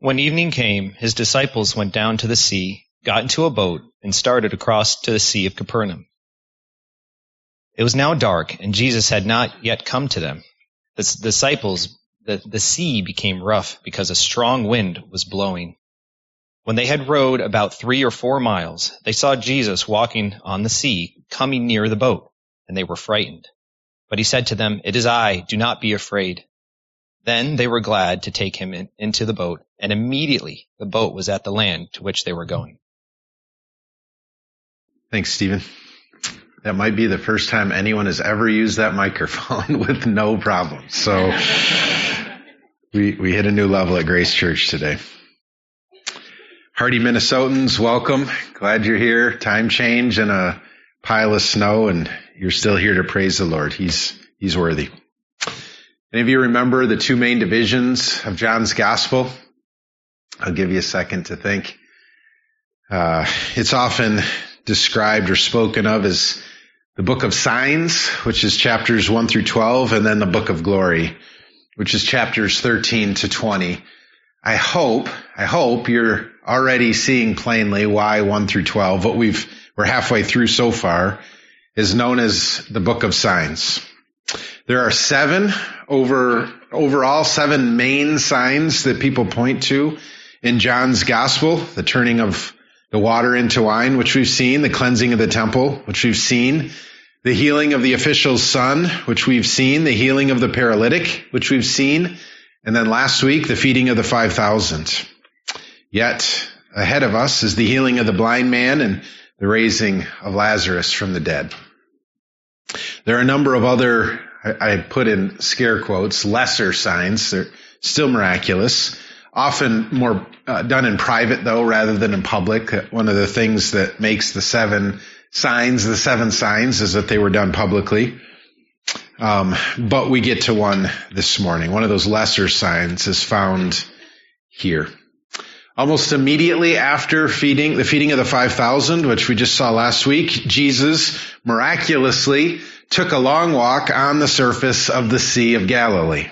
When evening came, his disciples went down to the sea, got into a boat, and started across to the Sea of Capernaum. It was now dark, and Jesus had not yet come to them. The disciples, the, the sea became rough because a strong wind was blowing. When they had rowed about three or four miles, they saw Jesus walking on the sea, coming near the boat, and they were frightened. But he said to them, It is I, do not be afraid. Then they were glad to take him in, into the boat, and immediately the boat was at the land to which they were going. Thanks, Stephen. That might be the first time anyone has ever used that microphone with no problem. So we, we hit a new level at Grace Church today. Hardy Minnesotans, welcome. Glad you're here. Time change and a pile of snow and you're still here to praise the Lord. He's, he's worthy. Any of you remember the two main divisions of John's gospel? I'll give you a second to think. Uh, it's often described or spoken of as the book of signs, which is chapters 1 through 12, and then the book of glory, which is chapters 13 to 20. I hope, I hope you're already seeing plainly why 1 through 12, what we've, we're halfway through so far, is known as the book of signs. There are seven over, overall seven main signs that people point to in John's gospel, the turning of the water into wine, which we've seen, the cleansing of the temple, which we've seen, the healing of the official's son, which we've seen, the healing of the paralytic, which we've seen, and then last week, the feeding of the 5,000. Yet ahead of us is the healing of the blind man and the raising of Lazarus from the dead. There are a number of other, I, put in scare quotes, lesser signs. They're still miraculous. Often more uh, done in private though, rather than in public. One of the things that makes the seven signs, the seven signs, is that they were done publicly. Um, but we get to one this morning. One of those lesser signs is found here. Almost immediately after feeding, the feeding of the 5,000, which we just saw last week, Jesus miraculously took a long walk on the surface of the Sea of Galilee.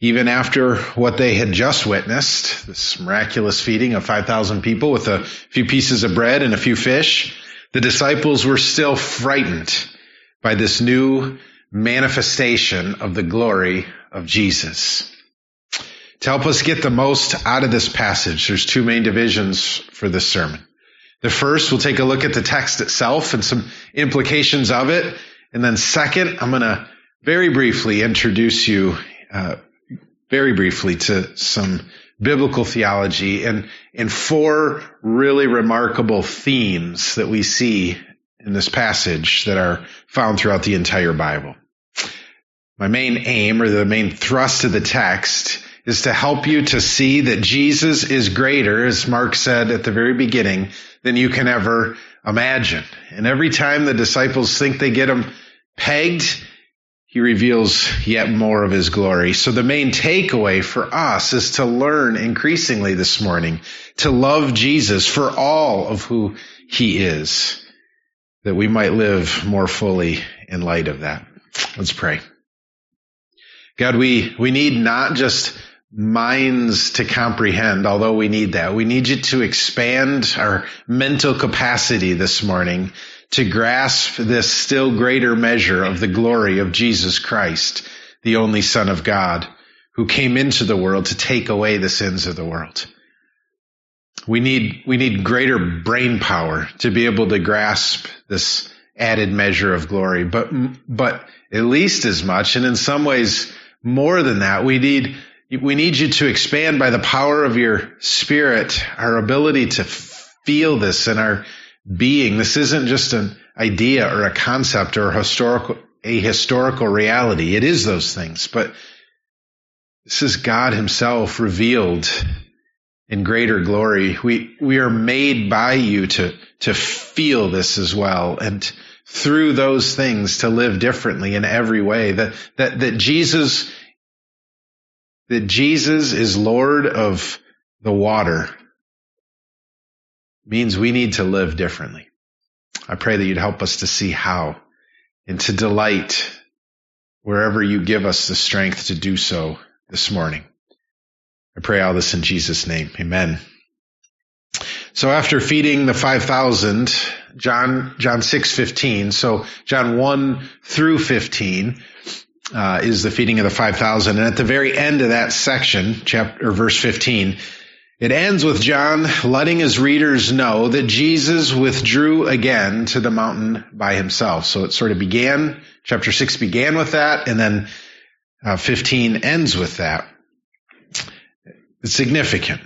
Even after what they had just witnessed, this miraculous feeding of 5,000 people with a few pieces of bread and a few fish, the disciples were still frightened by this new manifestation of the glory of Jesus. To help us get the most out of this passage, there's two main divisions for this sermon. The first, we'll take a look at the text itself and some implications of it. And then second, I'm going to very briefly introduce you, uh, very briefly to some biblical theology and, and four really remarkable themes that we see in this passage that are found throughout the entire Bible. My main aim or the main thrust of the text is to help you to see that Jesus is greater, as Mark said at the very beginning, than you can ever imagine. And every time the disciples think they get him pegged, he reveals yet more of his glory. So the main takeaway for us is to learn increasingly this morning to love Jesus for all of who he is, that we might live more fully in light of that. Let's pray. God, we, we need not just minds to comprehend, although we need that. We need you to expand our mental capacity this morning to grasp this still greater measure of the glory of Jesus Christ, the only Son of God, who came into the world to take away the sins of the world. We need, we need greater brain power to be able to grasp this added measure of glory, but, but at least as much, and in some ways more than that, we need we need you to expand by the power of your spirit our ability to feel this in our being. This isn't just an idea or a concept or a historical, a historical reality. It is those things, but this is God himself revealed in greater glory. We, we are made by you to, to feel this as well and through those things to live differently in every way. That, that, that Jesus that Jesus is Lord of the water means we need to live differently. I pray that you'd help us to see how and to delight wherever you give us the strength to do so this morning. I pray all this in Jesus' name. Amen. So after feeding the 5,000, John, John 6, 15. So John 1 through 15, uh, is the feeding of the 5,000. And at the very end of that section, chapter, verse 15, it ends with John letting his readers know that Jesus withdrew again to the mountain by himself. So it sort of began, chapter 6 began with that, and then uh, 15 ends with that. It's significant.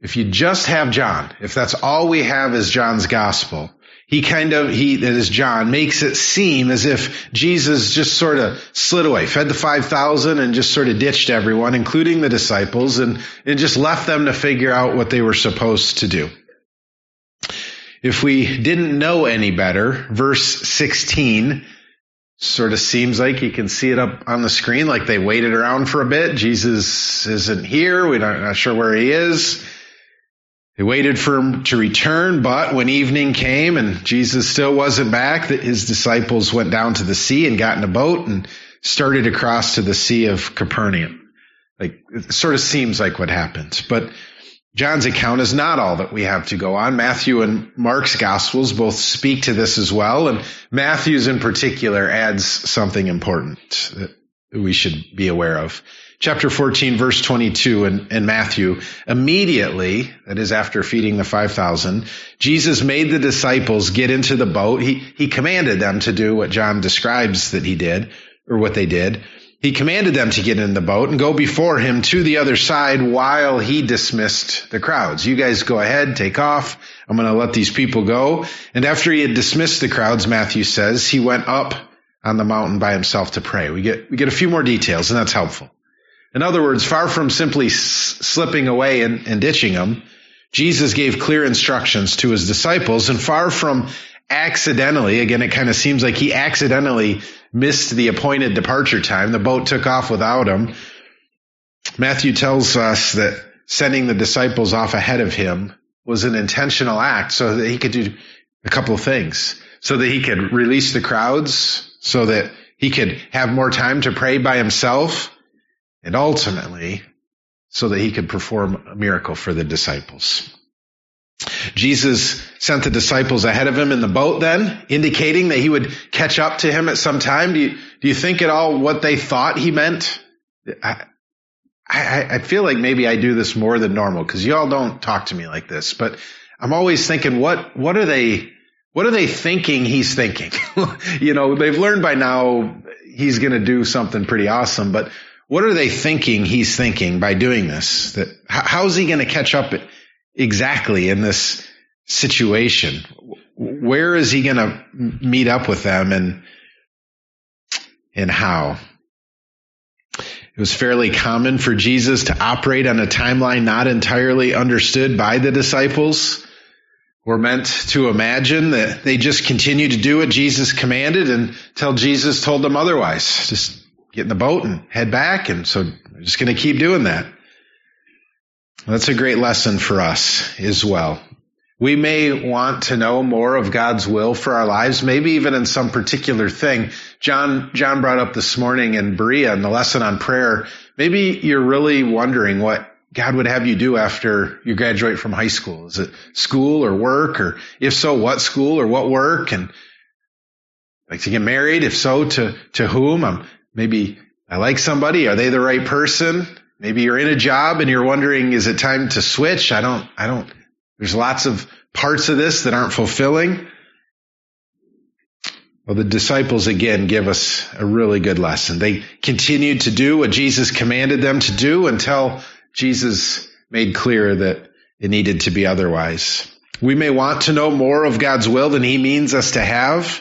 If you just have John, if that's all we have is John's gospel, he kind of, he, that is John, makes it seem as if Jesus just sort of slid away, fed the 5,000 and just sort of ditched everyone, including the disciples, and, and just left them to figure out what they were supposed to do. If we didn't know any better, verse 16 sort of seems like you can see it up on the screen, like they waited around for a bit. Jesus isn't here. We're not sure where he is. They waited for him to return, but when evening came and Jesus still wasn't back, his disciples went down to the sea and got in a boat and started across to the Sea of Capernaum. Like, it sort of seems like what happened. But John's account is not all that we have to go on. Matthew and Mark's gospels both speak to this as well, and Matthew's in particular adds something important that we should be aware of chapter 14, verse 22 in, in Matthew, immediately, that is after feeding the 5,000, Jesus made the disciples get into the boat. He, he commanded them to do what John describes that he did, or what they did. He commanded them to get in the boat and go before him to the other side while he dismissed the crowds. You guys go ahead, take off. I'm going to let these people go. And after he had dismissed the crowds, Matthew says, he went up on the mountain by himself to pray. We get, we get a few more details and that's helpful. In other words, far from simply s- slipping away and, and ditching them, Jesus gave clear instructions to his disciples and far from accidentally, again, it kind of seems like he accidentally missed the appointed departure time. The boat took off without him. Matthew tells us that sending the disciples off ahead of him was an intentional act so that he could do a couple of things. So that he could release the crowds, so that he could have more time to pray by himself, and ultimately so that he could perform a miracle for the disciples. Jesus sent the disciples ahead of him in the boat then, indicating that he would catch up to him at some time. Do you, do you think at all what they thought he meant? I, I, I feel like maybe I do this more than normal because y'all don't talk to me like this, but I'm always thinking, what, what are they, what are they thinking he's thinking? you know, they've learned by now he's going to do something pretty awesome, but what are they thinking he's thinking by doing this? That how is he going to catch up exactly in this situation? Where is he going to meet up with them and and how? It was fairly common for Jesus to operate on a timeline not entirely understood by the disciples. We're meant to imagine that they just continued to do what Jesus commanded until Jesus told them otherwise. Just get in the boat and head back. And so I'm just going to keep doing that. That's a great lesson for us as well. We may want to know more of God's will for our lives, maybe even in some particular thing. John, John brought up this morning in Berea in the lesson on prayer. Maybe you're really wondering what God would have you do after you graduate from high school. Is it school or work? Or if so, what school or what work? And like to get married? If so, to, to whom? I'm Maybe I like somebody. Are they the right person? Maybe you're in a job and you're wondering, is it time to switch? I don't, I don't, there's lots of parts of this that aren't fulfilling. Well, the disciples again give us a really good lesson. They continued to do what Jesus commanded them to do until Jesus made clear that it needed to be otherwise. We may want to know more of God's will than he means us to have,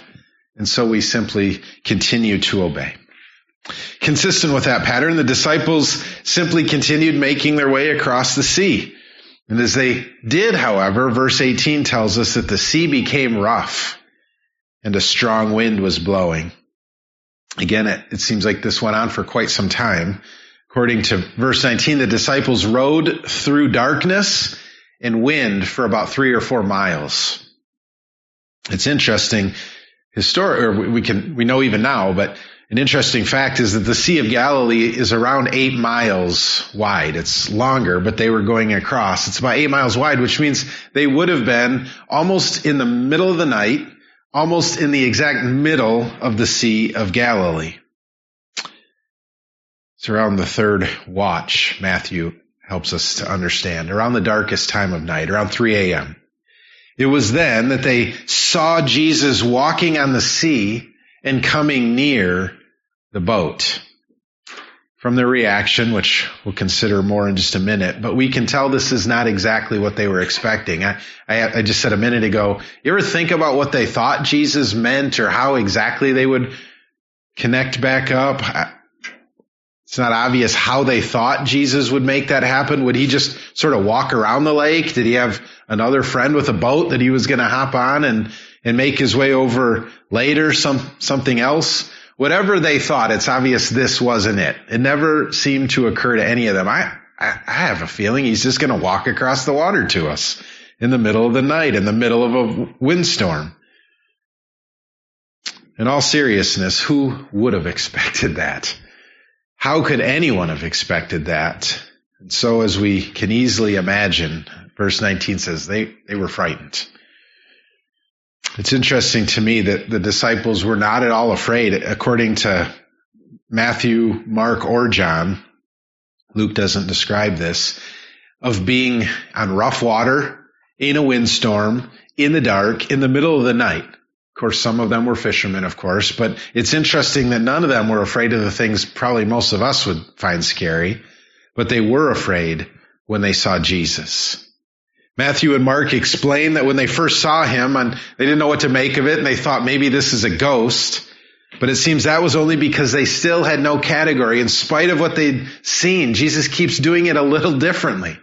and so we simply continue to obey. Consistent with that pattern, the disciples simply continued making their way across the sea. And as they did, however, verse 18 tells us that the sea became rough and a strong wind was blowing. Again, it, it, seems like this went on for quite some time. According to verse 19, the disciples rowed through darkness and wind for about three or four miles. It's interesting, historic, or we can, we know even now, but An interesting fact is that the Sea of Galilee is around eight miles wide. It's longer, but they were going across. It's about eight miles wide, which means they would have been almost in the middle of the night, almost in the exact middle of the Sea of Galilee. It's around the third watch, Matthew helps us to understand, around the darkest time of night, around 3 a.m. It was then that they saw Jesus walking on the sea and coming near the boat. From their reaction, which we'll consider more in just a minute, but we can tell this is not exactly what they were expecting. I, I, I just said a minute ago, you ever think about what they thought Jesus meant or how exactly they would connect back up? It's not obvious how they thought Jesus would make that happen. Would he just sort of walk around the lake? Did he have another friend with a boat that he was going to hop on and, and make his way over later, some, something else? Whatever they thought, it's obvious this wasn't it. It never seemed to occur to any of them. I, I, I have a feeling he's just going to walk across the water to us in the middle of the night, in the middle of a windstorm. In all seriousness, who would have expected that? How could anyone have expected that? And so as we can easily imagine, verse 19 says they, they were frightened. It's interesting to me that the disciples were not at all afraid, according to Matthew, Mark, or John. Luke doesn't describe this of being on rough water, in a windstorm, in the dark, in the middle of the night. Of course, some of them were fishermen, of course, but it's interesting that none of them were afraid of the things probably most of us would find scary, but they were afraid when they saw Jesus. Matthew and Mark explain that when they first saw him and they didn't know what to make of it and they thought maybe this is a ghost. But it seems that was only because they still had no category. In spite of what they'd seen, Jesus keeps doing it a little differently.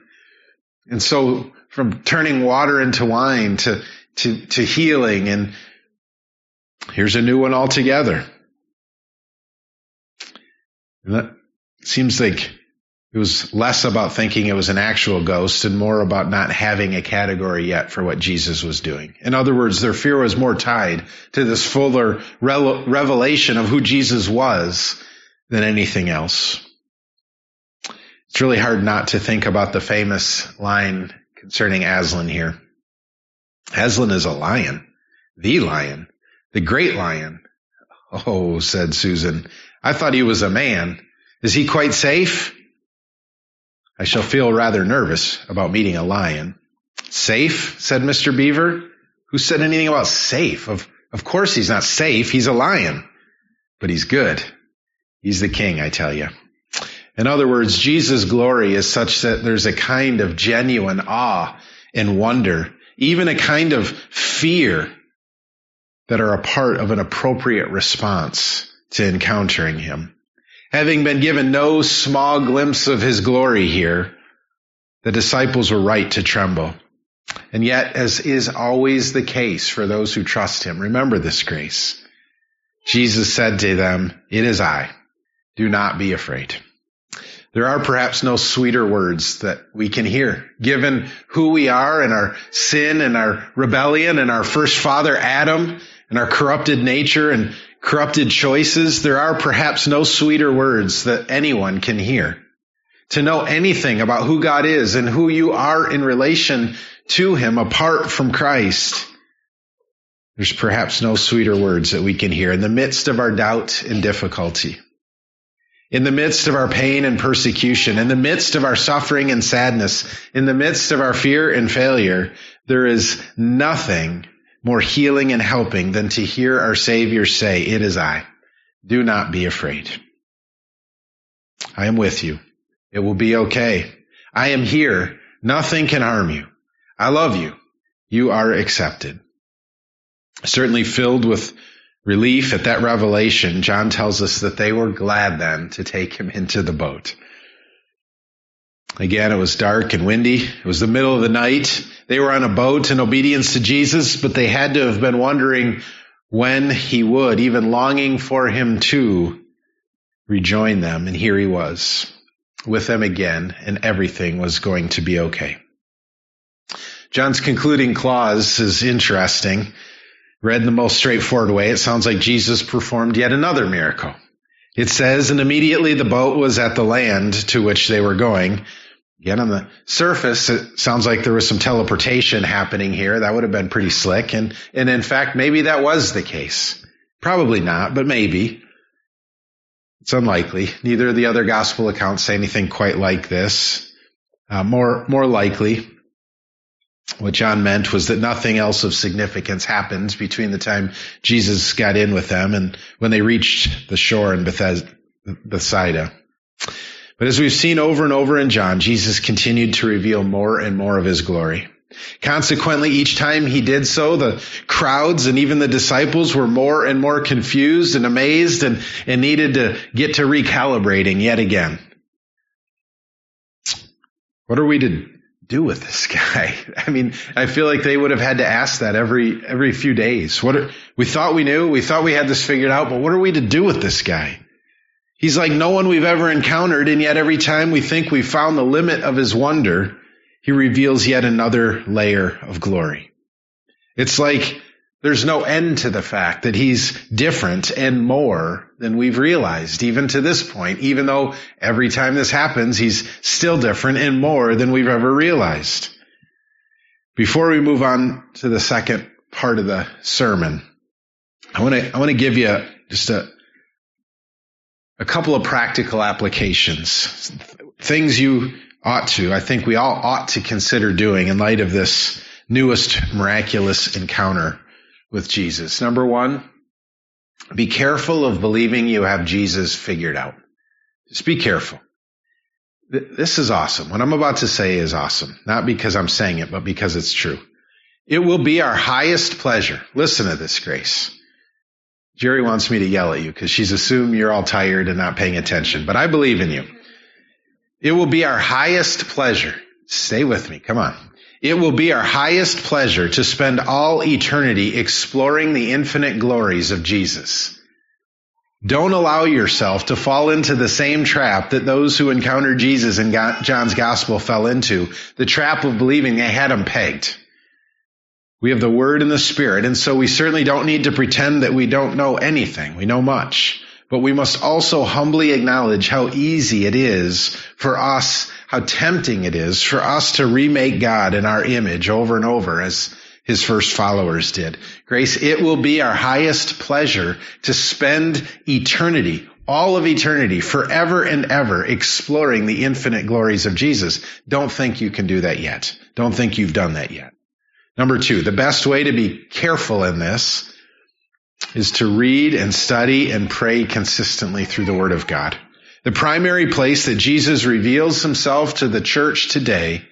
And so from turning water into wine to, to, to healing and here's a new one altogether. And that seems like it was less about thinking it was an actual ghost and more about not having a category yet for what Jesus was doing. In other words, their fear was more tied to this fuller revelation of who Jesus was than anything else. It's really hard not to think about the famous line concerning Aslan here. Aslan is a lion, the lion, the great lion. Oh, said Susan, I thought he was a man. Is he quite safe? I shall feel rather nervous about meeting a lion. Safe, said Mr. Beaver. Who said anything about safe? Of, of course he's not safe. He's a lion. But he's good. He's the king, I tell you. In other words, Jesus' glory is such that there's a kind of genuine awe and wonder, even a kind of fear that are a part of an appropriate response to encountering him. Having been given no small glimpse of his glory here, the disciples were right to tremble. And yet, as is always the case for those who trust him, remember this grace. Jesus said to them, It is I. Do not be afraid. There are perhaps no sweeter words that we can hear, given who we are and our sin and our rebellion and our first father Adam and our corrupted nature and corrupted choices, there are perhaps no sweeter words that anyone can hear. To know anything about who God is and who you are in relation to Him apart from Christ, there's perhaps no sweeter words that we can hear in the midst of our doubt and difficulty. In the midst of our pain and persecution, in the midst of our suffering and sadness, in the midst of our fear and failure, there is nothing more healing and helping than to hear our Savior say, It is I. Do not be afraid. I am with you. It will be okay. I am here. Nothing can harm you. I love you. You are accepted. Certainly filled with relief at that revelation, John tells us that they were glad then to take him into the boat. Again, it was dark and windy. It was the middle of the night. They were on a boat in obedience to Jesus, but they had to have been wondering when he would, even longing for him to rejoin them. And here he was with them again, and everything was going to be okay. John's concluding clause is interesting. Read in the most straightforward way, it sounds like Jesus performed yet another miracle. It says, and immediately the boat was at the land to which they were going. Again, on the surface, it sounds like there was some teleportation happening here. That would have been pretty slick. And, and in fact, maybe that was the case. Probably not, but maybe. It's unlikely. Neither of the other gospel accounts say anything quite like this. Uh, more, more likely, what John meant was that nothing else of significance happened between the time Jesus got in with them and when they reached the shore in Bethsaida. But as we've seen over and over in John, Jesus continued to reveal more and more of his glory. Consequently, each time he did so, the crowds and even the disciples were more and more confused and amazed and, and needed to get to recalibrating yet again. What are we to do with this guy? I mean, I feel like they would have had to ask that every, every few days. What are, we thought we knew, we thought we had this figured out, but what are we to do with this guy? He's like no one we've ever encountered, and yet every time we think we've found the limit of his wonder, he reveals yet another layer of glory. It's like there's no end to the fact that he's different and more than we've realized, even to this point, even though every time this happens, he's still different and more than we've ever realized. Before we move on to the second part of the sermon, I want to, I want to give you just a, a couple of practical applications, things you ought to, I think we all ought to consider doing in light of this newest miraculous encounter with Jesus. Number one, be careful of believing you have Jesus figured out. Just be careful. This is awesome. What I'm about to say is awesome. Not because I'm saying it, but because it's true. It will be our highest pleasure. Listen to this, Grace. Jerry wants me to yell at you because she's assumed you're all tired and not paying attention, but I believe in you. It will be our highest pleasure. Stay with me. Come on. It will be our highest pleasure to spend all eternity exploring the infinite glories of Jesus. Don't allow yourself to fall into the same trap that those who encountered Jesus in John's gospel fell into, the trap of believing they had him pegged. We have the Word and the Spirit, and so we certainly don't need to pretend that we don't know anything. We know much. But we must also humbly acknowledge how easy it is for us, how tempting it is for us to remake God in our image over and over as his first followers did. Grace, it will be our highest pleasure to spend eternity, all of eternity, forever and ever exploring the infinite glories of Jesus. Don't think you can do that yet. Don't think you've done that yet. Number two, the best way to be careful in this is to read and study and pray consistently through the Word of God. The primary place that Jesus reveals himself to the church today,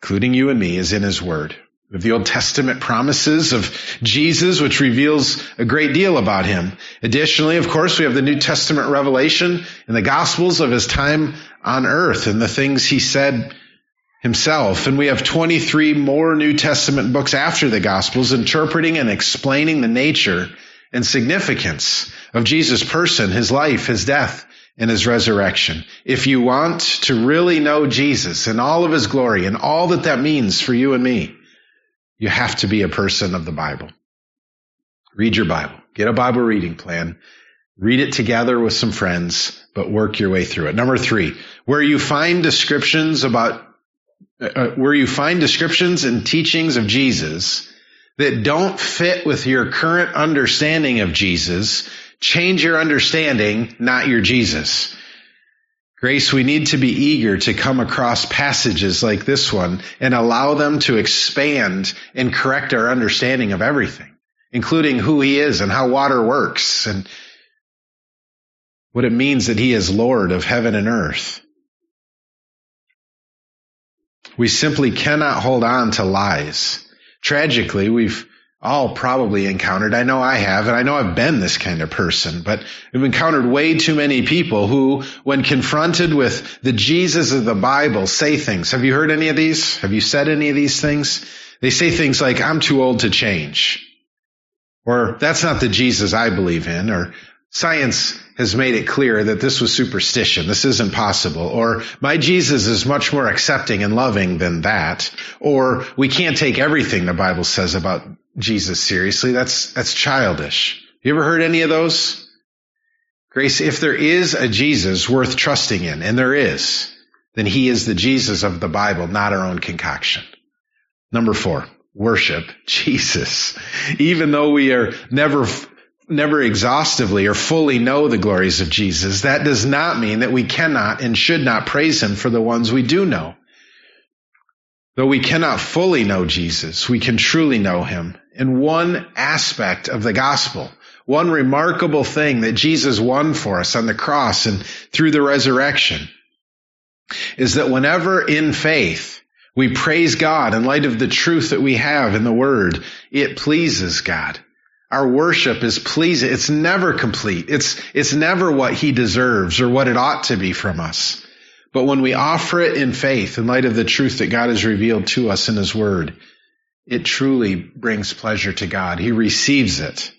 including you and me, is in his Word. The Old Testament promises of Jesus, which reveals a great deal about him. Additionally, of course, we have the New Testament revelation in the Gospels of his time on earth and the things he said himself. And we have 23 more New Testament books after the Gospels interpreting and explaining the nature and significance of Jesus' person, his life, his death, and his resurrection. If you want to really know Jesus and all of his glory and all that that means for you and me, you have to be a person of the Bible. Read your Bible. Get a Bible reading plan. Read it together with some friends, but work your way through it. Number three, where you find descriptions about uh, where you find descriptions and teachings of Jesus that don't fit with your current understanding of Jesus, change your understanding, not your Jesus. Grace, we need to be eager to come across passages like this one and allow them to expand and correct our understanding of everything, including who he is and how water works and what it means that he is Lord of heaven and earth. We simply cannot hold on to lies. Tragically, we've all probably encountered, I know I have, and I know I've been this kind of person, but we've encountered way too many people who, when confronted with the Jesus of the Bible, say things. Have you heard any of these? Have you said any of these things? They say things like, I'm too old to change. Or, that's not the Jesus I believe in. Or, Science has made it clear that this was superstition. This isn't possible. Or my Jesus is much more accepting and loving than that. Or we can't take everything the Bible says about Jesus seriously. That's, that's childish. You ever heard any of those? Grace, if there is a Jesus worth trusting in, and there is, then he is the Jesus of the Bible, not our own concoction. Number four, worship Jesus. Even though we are never, never exhaustively or fully know the glories of Jesus, that does not mean that we cannot and should not praise him for the ones we do know. Though we cannot fully know Jesus, we can truly know him in one aspect of the gospel. One remarkable thing that Jesus won for us on the cross and through the resurrection is that whenever in faith we praise God in light of the truth that we have in the Word, it pleases God. Our worship is pleasing. It's never complete. It's, it's never what He deserves or what it ought to be from us. But when we offer it in faith in light of the truth that God has revealed to us in His Word, it truly brings pleasure to God. He receives it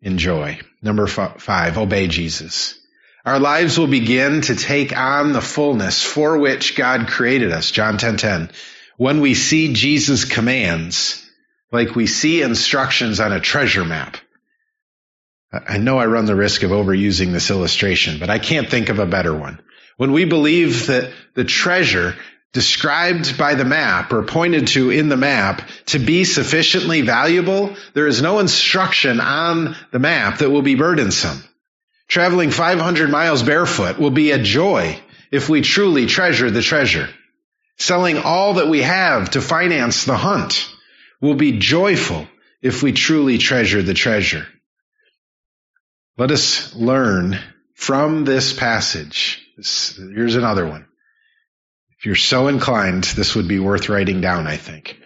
in joy. Number five, obey Jesus. Our lives will begin to take on the fullness for which God created us. John 10:10. 10, 10. When we see Jesus' commands, like we see instructions on a treasure map. I know I run the risk of overusing this illustration, but I can't think of a better one. When we believe that the treasure described by the map or pointed to in the map to be sufficiently valuable, there is no instruction on the map that will be burdensome. Traveling 500 miles barefoot will be a joy if we truly treasure the treasure. Selling all that we have to finance the hunt will be joyful if we truly treasure the treasure. Let us learn from this passage. here's another one. If you're so inclined, this would be worth writing down, I think.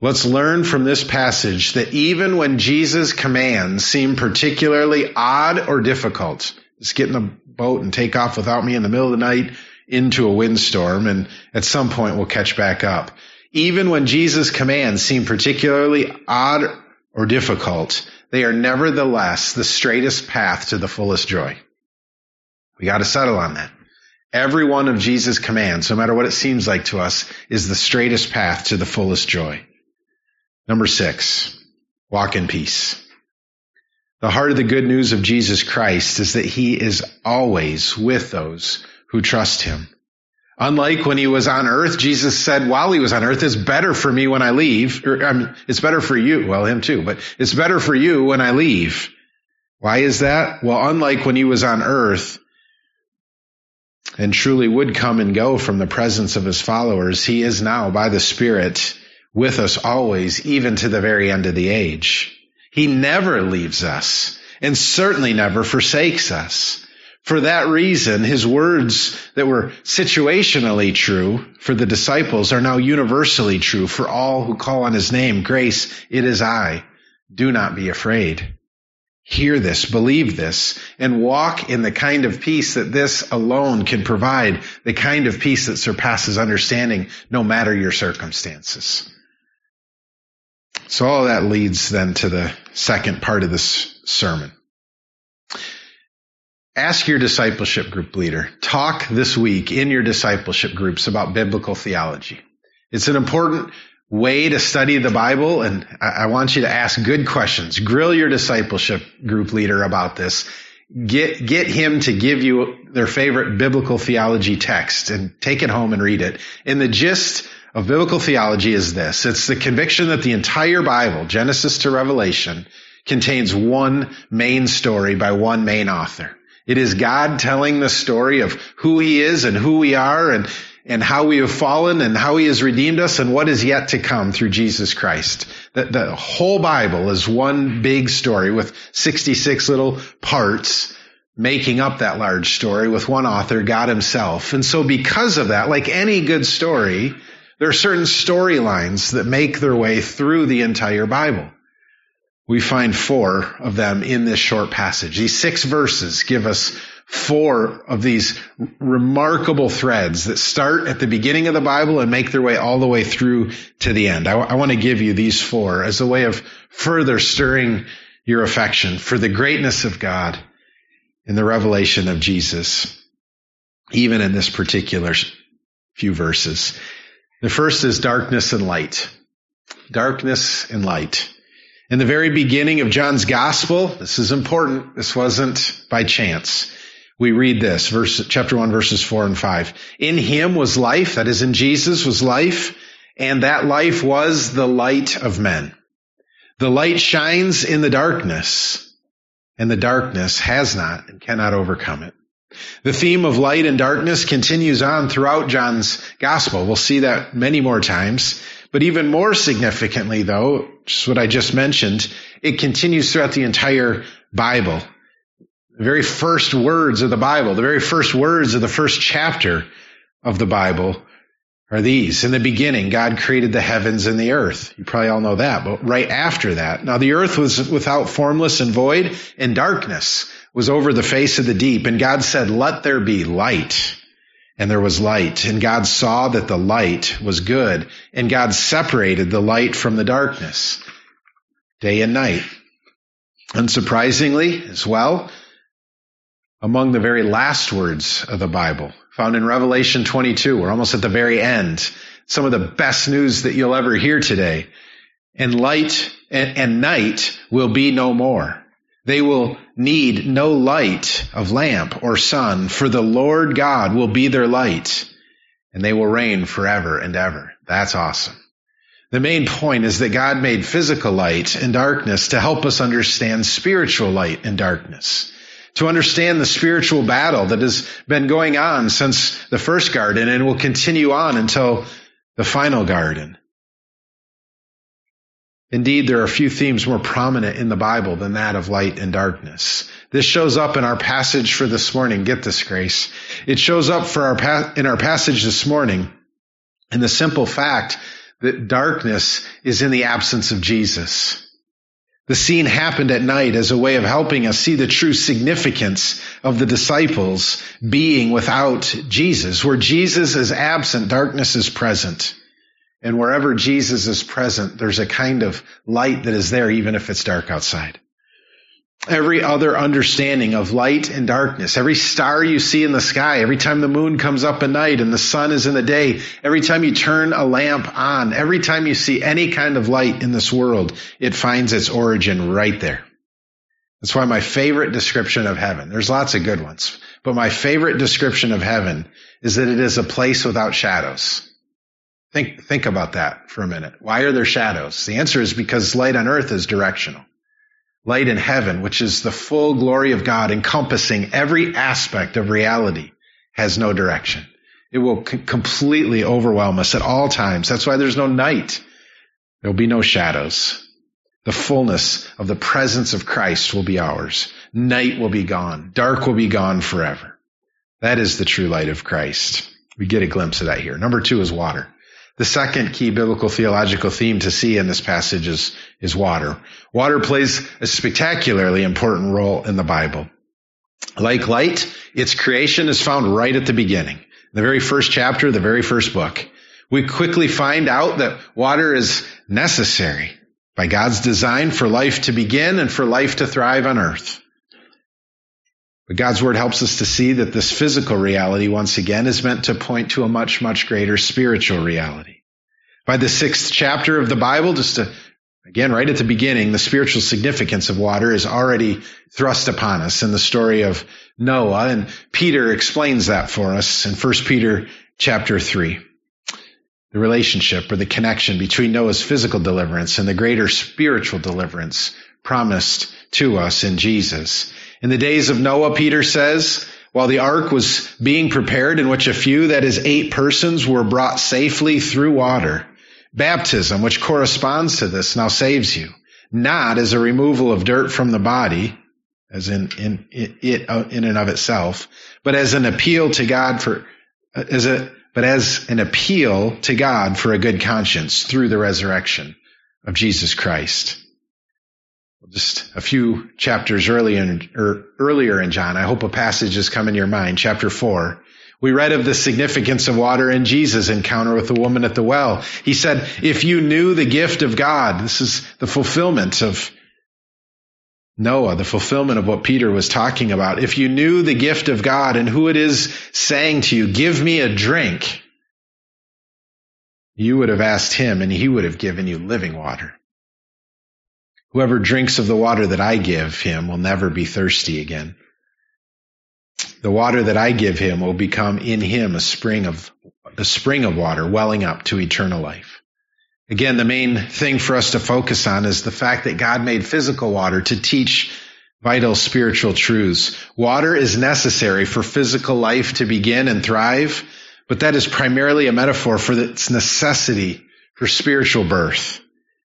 Let's learn from this passage that even when Jesus' commands seem particularly odd or difficult, just get in the boat and take off without me in the middle of the night into a windstorm, and at some point we'll catch back up. Even when Jesus' commands seem particularly odd or difficult, they are nevertheless the straightest path to the fullest joy. We got to settle on that. Every one of Jesus' commands, no matter what it seems like to us, is the straightest path to the fullest joy. Number six, walk in peace. The heart of the good news of Jesus Christ is that he is always with those who trust him. Unlike when he was on earth, Jesus said while he was on earth, it's better for me when I leave, or I mean, it's better for you, well, him too, but it's better for you when I leave. Why is that? Well, unlike when he was on earth and truly would come and go from the presence of his followers, he is now by the Spirit with us always, even to the very end of the age. He never leaves us and certainly never forsakes us. For that reason, his words that were situationally true for the disciples are now universally true for all who call on his name. Grace, it is I. Do not be afraid. Hear this, believe this, and walk in the kind of peace that this alone can provide, the kind of peace that surpasses understanding no matter your circumstances. So all that leads then to the second part of this sermon. Ask your discipleship group leader. Talk this week in your discipleship groups about biblical theology. It's an important way to study the Bible, and I want you to ask good questions. Grill your discipleship group leader about this. Get, get him to give you their favorite biblical theology text and take it home and read it. And the gist of biblical theology is this. It's the conviction that the entire Bible, Genesis to Revelation, contains one main story by one main author. It is God telling the story of who he is and who we are and, and how we have fallen and how he has redeemed us and what is yet to come through Jesus Christ. The, the whole Bible is one big story with 66 little parts making up that large story with one author, God himself. And so because of that, like any good story, there are certain storylines that make their way through the entire Bible. We find four of them in this short passage. These six verses give us four of these remarkable threads that start at the beginning of the Bible and make their way all the way through to the end. I, w- I want to give you these four as a way of further stirring your affection for the greatness of God in the revelation of Jesus, even in this particular few verses. The first is darkness and light. Darkness and light. In the very beginning of John's gospel, this is important. This wasn't by chance. We read this, verse, chapter 1, verses 4 and 5. In him was life, that is in Jesus was life, and that life was the light of men. The light shines in the darkness, and the darkness has not and cannot overcome it. The theme of light and darkness continues on throughout John's gospel. We'll see that many more times. But even more significantly, though, just what I just mentioned, it continues throughout the entire Bible. The very first words of the Bible, the very first words of the first chapter of the Bible are these. In the beginning, God created the heavens and the earth. You probably all know that, but right after that. Now the earth was without formless and void, and darkness was over the face of the deep. And God said, let there be light. And there was light. And God saw that the light was good. And God separated the light from the darkness, day and night. Unsurprisingly, as well, among the very last words of the Bible, found in Revelation 22. We're almost at the very end. Some of the best news that you'll ever hear today. And light and, and night will be no more. They will need no light of lamp or sun, for the Lord God will be their light, and they will reign forever and ever. That's awesome. The main point is that God made physical light and darkness to help us understand spiritual light and darkness to understand the spiritual battle that has been going on since the first garden and will continue on until the final garden. Indeed, there are a few themes more prominent in the Bible than that of light and darkness. This shows up in our passage for this morning. Get this, Grace. It shows up for our pa- in our passage this morning in the simple fact that darkness is in the absence of Jesus. The scene happened at night as a way of helping us see the true significance of the disciples being without Jesus. Where Jesus is absent, darkness is present. And wherever Jesus is present, there's a kind of light that is there, even if it's dark outside every other understanding of light and darkness. Every star you see in the sky, every time the moon comes up at night and the sun is in the day, every time you turn a lamp on, every time you see any kind of light in this world, it finds its origin right there. That's why my favorite description of heaven, there's lots of good ones, but my favorite description of heaven is that it is a place without shadows. Think, think about that for a minute. Why are there shadows? The answer is because light on earth is directional light in heaven, which is the full glory of God encompassing every aspect of reality, has no direction. It will c- completely overwhelm us at all times. That's why there's no night. There will be no shadows. The fullness of the presence of Christ will be ours. Night will be gone. Dark will be gone forever. That is the true light of Christ. We get a glimpse of that here. Number two is water. The second key biblical theological theme to see in this passage is, is water. Water plays a spectacularly important role in the Bible. Like light, its creation is found right at the beginning. The very first chapter, the very first book. We quickly find out that water is necessary by God's design for life to begin and for life to thrive on earth. But God's word helps us to see that this physical reality, once again, is meant to point to a much, much greater spiritual reality. By the sixth chapter of the Bible, just to, again, right at the beginning, the spiritual significance of water is already thrust upon us in the story of Noah, and Peter explains that for us in 1 Peter chapter 3. The relationship or the connection between Noah's physical deliverance and the greater spiritual deliverance promised to us in Jesus. In the days of Noah, Peter says, while the ark was being prepared in which a few, that is eight persons, were brought safely through water, baptism, which corresponds to this, now saves you, not as a removal of dirt from the body, as in, in, it, uh, in and of itself, but as an appeal to God for, uh, as a, but as an appeal to God for a good conscience through the resurrection of Jesus Christ just a few chapters earlier in, er, earlier in John, I hope a passage has come in your mind, chapter 4. We read of the significance of water in Jesus' encounter with the woman at the well. He said, if you knew the gift of God, this is the fulfillment of Noah, the fulfillment of what Peter was talking about. If you knew the gift of God and who it is saying to you, give me a drink, you would have asked him and he would have given you living water. Whoever drinks of the water that I give him will never be thirsty again. The water that I give him will become in him a spring of, a spring of water welling up to eternal life. Again, the main thing for us to focus on is the fact that God made physical water to teach vital spiritual truths. Water is necessary for physical life to begin and thrive, but that is primarily a metaphor for its necessity for spiritual birth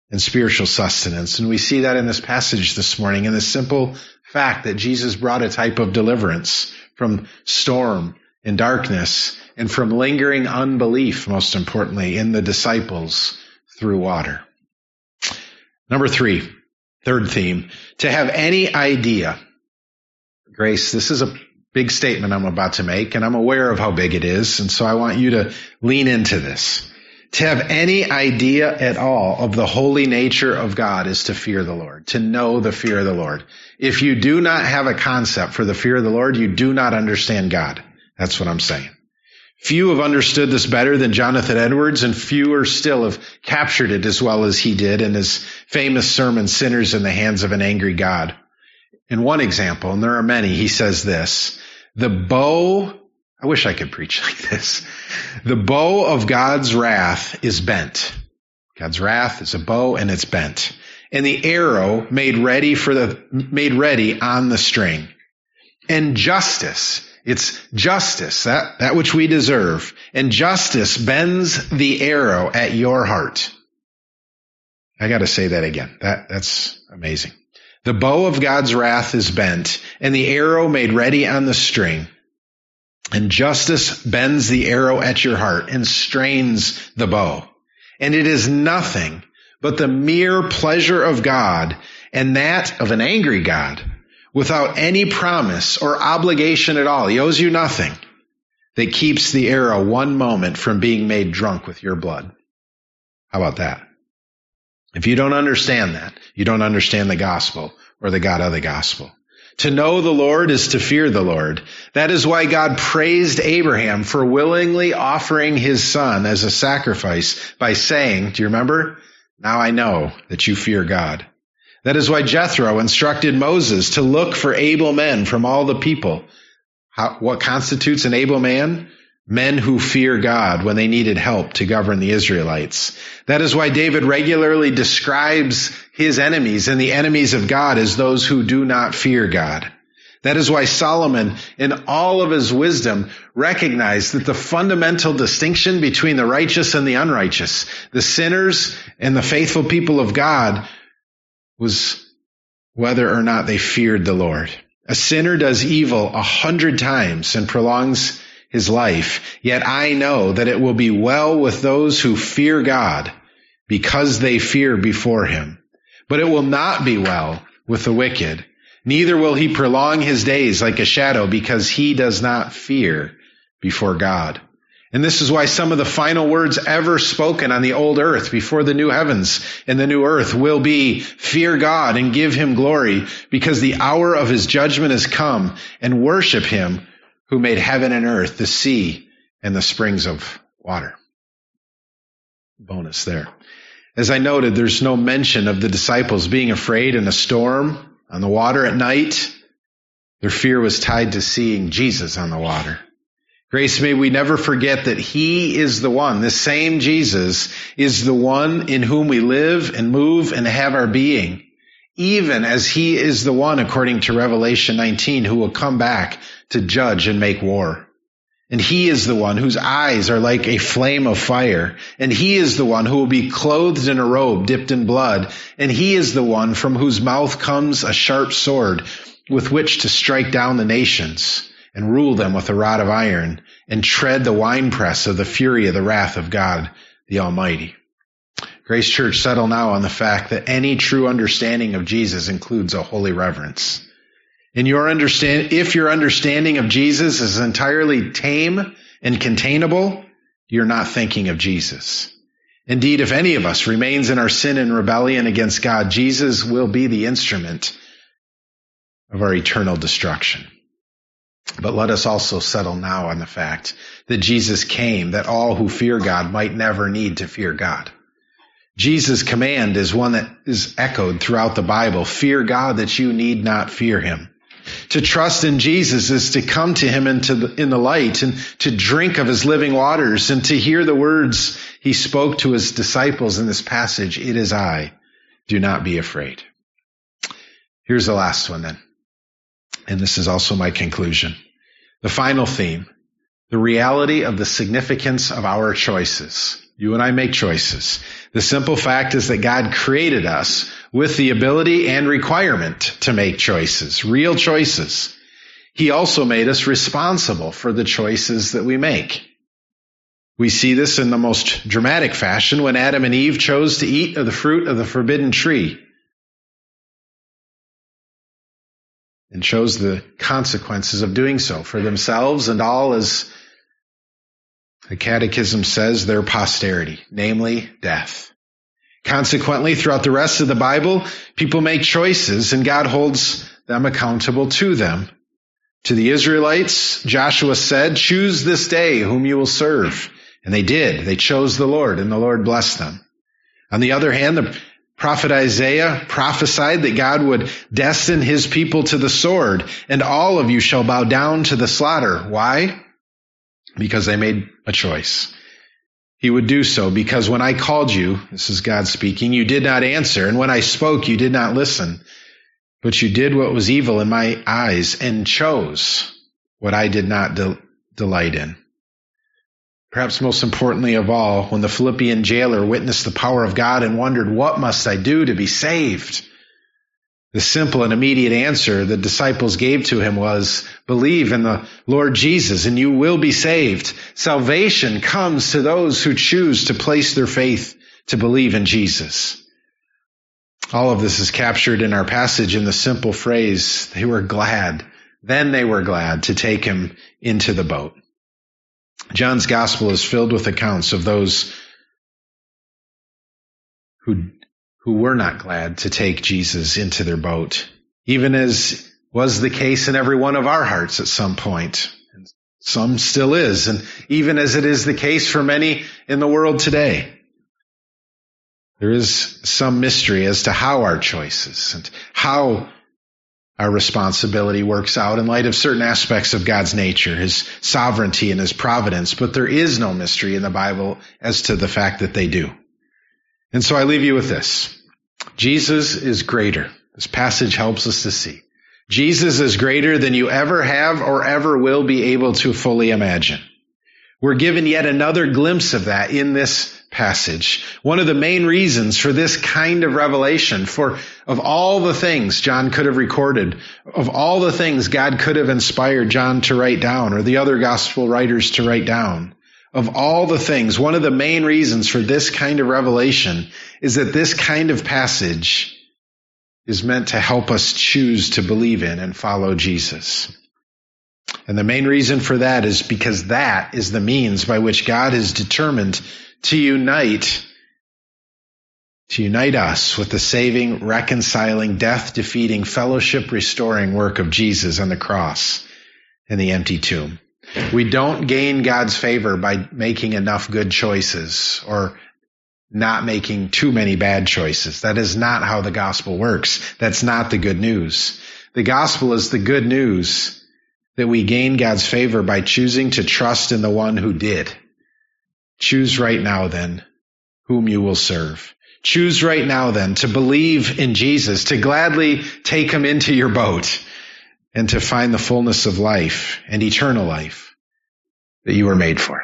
and spiritual sustenance. And we see that in this passage this morning in the simple fact that Jesus brought a type of deliverance from storm and darkness and from lingering unbelief, most importantly, in the disciples through water. Number three, third theme, to have any idea. Grace, this is a big statement I'm about to make, and I'm aware of how big it is, and so I want you to lean into this. To have any idea at all of the holy nature of God is to fear the Lord, to know the fear of the Lord. If you do not have a concept for the fear of the Lord, you do not understand God. That's what I'm saying. Few have understood this better than Jonathan Edwards, and fewer still have captured it as well as he did in his famous sermon, Sinners in the Hands of an Angry God. In one example, and there are many, he says this, the bow I wish I could preach like this. The bow of God's wrath is bent. God's wrath is a bow and it's bent. And the arrow made ready for the, made ready on the string. And justice, it's justice, that, that which we deserve. And justice bends the arrow at your heart. I gotta say that again. That, that's amazing. The bow of God's wrath is bent and the arrow made ready on the string. And justice bends the arrow at your heart and strains the bow. And it is nothing but the mere pleasure of God and that of an angry God without any promise or obligation at all. He owes you nothing that keeps the arrow one moment from being made drunk with your blood. How about that? If you don't understand that, you don't understand the gospel or the God of the gospel. To know the Lord is to fear the Lord. That is why God praised Abraham for willingly offering his son as a sacrifice by saying, do you remember? Now I know that you fear God. That is why Jethro instructed Moses to look for able men from all the people. How, what constitutes an able man? Men who fear God when they needed help to govern the Israelites. That is why David regularly describes his enemies and the enemies of God as those who do not fear God. That is why Solomon, in all of his wisdom, recognized that the fundamental distinction between the righteous and the unrighteous, the sinners and the faithful people of God, was whether or not they feared the Lord. A sinner does evil a hundred times and prolongs his life. Yet I know that it will be well with those who fear God because they fear before him. But it will not be well with the wicked. Neither will he prolong his days like a shadow because he does not fear before God. And this is why some of the final words ever spoken on the old earth before the new heavens and the new earth will be, fear God and give him glory because the hour of his judgment has come and worship him who made heaven and earth, the sea, and the springs of water. Bonus there. As I noted, there's no mention of the disciples being afraid in a storm on the water at night. Their fear was tied to seeing Jesus on the water. Grace, may we never forget that He is the one, the same Jesus is the one in whom we live and move and have our being even as he is the one, according to Revelation 19, who will come back to judge and make war. And he is the one whose eyes are like a flame of fire. And he is the one who will be clothed in a robe dipped in blood. And he is the one from whose mouth comes a sharp sword with which to strike down the nations and rule them with a rod of iron and tread the winepress of the fury of the wrath of God the Almighty. Grace Church, settle now on the fact that any true understanding of Jesus includes a holy reverence. In your understand, if your understanding of Jesus is entirely tame and containable, you're not thinking of Jesus. Indeed, if any of us remains in our sin and rebellion against God, Jesus will be the instrument of our eternal destruction. But let us also settle now on the fact that Jesus came that all who fear God might never need to fear God. Jesus' command is one that is echoed throughout the Bible. Fear God that you need not fear him. To trust in Jesus is to come to him into the, in the light and to drink of his living waters and to hear the words he spoke to his disciples in this passage. It is I. Do not be afraid. Here's the last one then. And this is also my conclusion. The final theme. The reality of the significance of our choices. You and I make choices. The simple fact is that God created us with the ability and requirement to make choices, real choices. He also made us responsible for the choices that we make. We see this in the most dramatic fashion when Adam and Eve chose to eat of the fruit of the forbidden tree and chose the consequences of doing so for themselves and all as the Catechism says their posterity, namely death. Consequently, throughout the rest of the Bible, people make choices and God holds them accountable to them. To the Israelites, Joshua said, choose this day whom you will serve. And they did. They chose the Lord and the Lord blessed them. On the other hand, the prophet Isaiah prophesied that God would destine his people to the sword and all of you shall bow down to the slaughter. Why? Because they made a choice. He would do so because when I called you, this is God speaking, you did not answer. And when I spoke, you did not listen. But you did what was evil in my eyes and chose what I did not de- delight in. Perhaps most importantly of all, when the Philippian jailer witnessed the power of God and wondered, what must I do to be saved? The simple and immediate answer the disciples gave to him was, believe in the Lord Jesus and you will be saved. Salvation comes to those who choose to place their faith to believe in Jesus. All of this is captured in our passage in the simple phrase, they were glad. Then they were glad to take him into the boat. John's gospel is filled with accounts of those who who were not glad to take Jesus into their boat, even as was the case in every one of our hearts at some point. And some still is, and even as it is the case for many in the world today. There is some mystery as to how our choices and how our responsibility works out in light of certain aspects of God's nature, His sovereignty and His providence, but there is no mystery in the Bible as to the fact that they do. And so I leave you with this. Jesus is greater. This passage helps us to see. Jesus is greater than you ever have or ever will be able to fully imagine. We're given yet another glimpse of that in this passage. One of the main reasons for this kind of revelation, for of all the things John could have recorded, of all the things God could have inspired John to write down or the other gospel writers to write down, of all the things, one of the main reasons for this kind of revelation is that this kind of passage is meant to help us choose to believe in and follow Jesus. And the main reason for that is because that is the means by which God is determined to unite to unite us with the saving, reconciling, death defeating, fellowship restoring work of Jesus on the cross and the empty tomb. We don't gain God's favor by making enough good choices or not making too many bad choices. That is not how the gospel works. That's not the good news. The gospel is the good news that we gain God's favor by choosing to trust in the one who did. Choose right now then whom you will serve. Choose right now then to believe in Jesus, to gladly take him into your boat and to find the fullness of life and eternal life that you were made for.